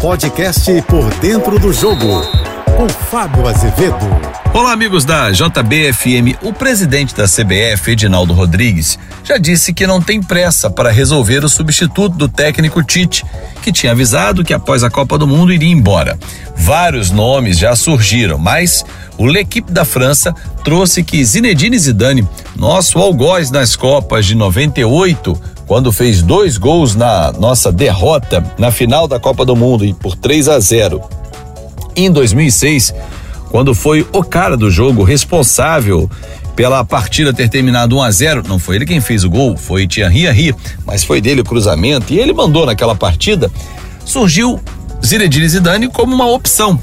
Podcast Por Dentro do Jogo, com Fábio Azevedo. Olá, amigos da JBFM. O presidente da CBF, Edinaldo Rodrigues, já disse que não tem pressa para resolver o substituto do técnico Tite, que tinha avisado que após a Copa do Mundo iria embora. Vários nomes já surgiram, mas o L'Equipe da França trouxe que Zinedine Zidane, nosso algoz nas Copas de 98, quando fez dois gols na nossa derrota na final da Copa do Mundo e por 3 a 0. Em 2006, quando foi o cara do jogo responsável pela partida ter terminado 1 a 0, não foi ele quem fez o gol, foi Thierry Henry, mas foi dele o cruzamento e ele mandou naquela partida. Surgiu Zinedine Zidane como uma opção.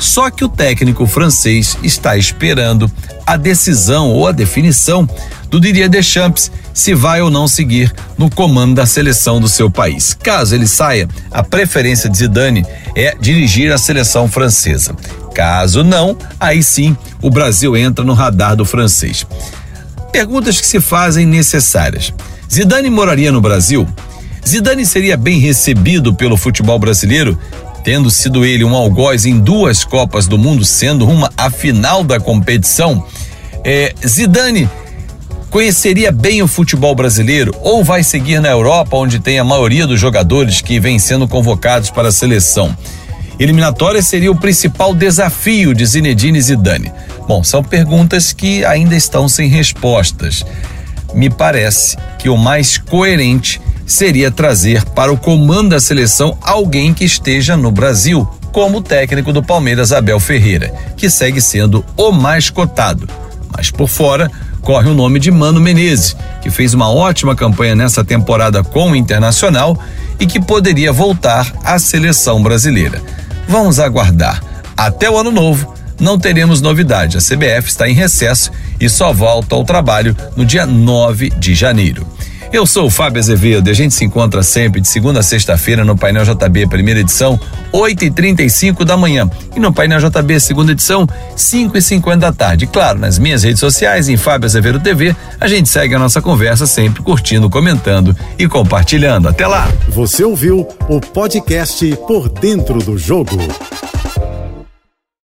Só que o técnico francês está esperando a decisão ou a definição do Didier Deschamps se vai ou não seguir no comando da seleção do seu país. Caso ele saia, a preferência de Zidane é dirigir a seleção francesa. Caso não, aí sim o Brasil entra no radar do francês. Perguntas que se fazem necessárias. Zidane moraria no Brasil? Zidane seria bem recebido pelo futebol brasileiro tendo sido ele um algoz em duas Copas do Mundo, sendo uma a final da competição, é, Zidane conheceria bem o futebol brasileiro ou vai seguir na Europa, onde tem a maioria dos jogadores que vêm sendo convocados para a seleção? Eliminatória seria o principal desafio de Zinedine Zidane. Bom, são perguntas que ainda estão sem respostas. Me parece que o mais coerente seria trazer para o comando da seleção alguém que esteja no Brasil, como o técnico do Palmeiras, Abel Ferreira, que segue sendo o mais cotado. Mas por fora, corre o nome de Mano Menezes, que fez uma ótima campanha nessa temporada com o Internacional e que poderia voltar à seleção brasileira. Vamos aguardar. Até o ano novo, não teremos novidade. A CBF está em recesso e só volta ao trabalho no dia 9 de janeiro. Eu sou o Fábio Azevedo e a gente se encontra sempre de segunda a sexta-feira no Painel JB, primeira edição, 8 e 35 da manhã. E no Painel JB, segunda edição, 5 e 50 da tarde. Claro, nas minhas redes sociais, em Fábio Azevedo TV, a gente segue a nossa conversa sempre curtindo, comentando e compartilhando. Até lá! Você ouviu o podcast Por Dentro do Jogo.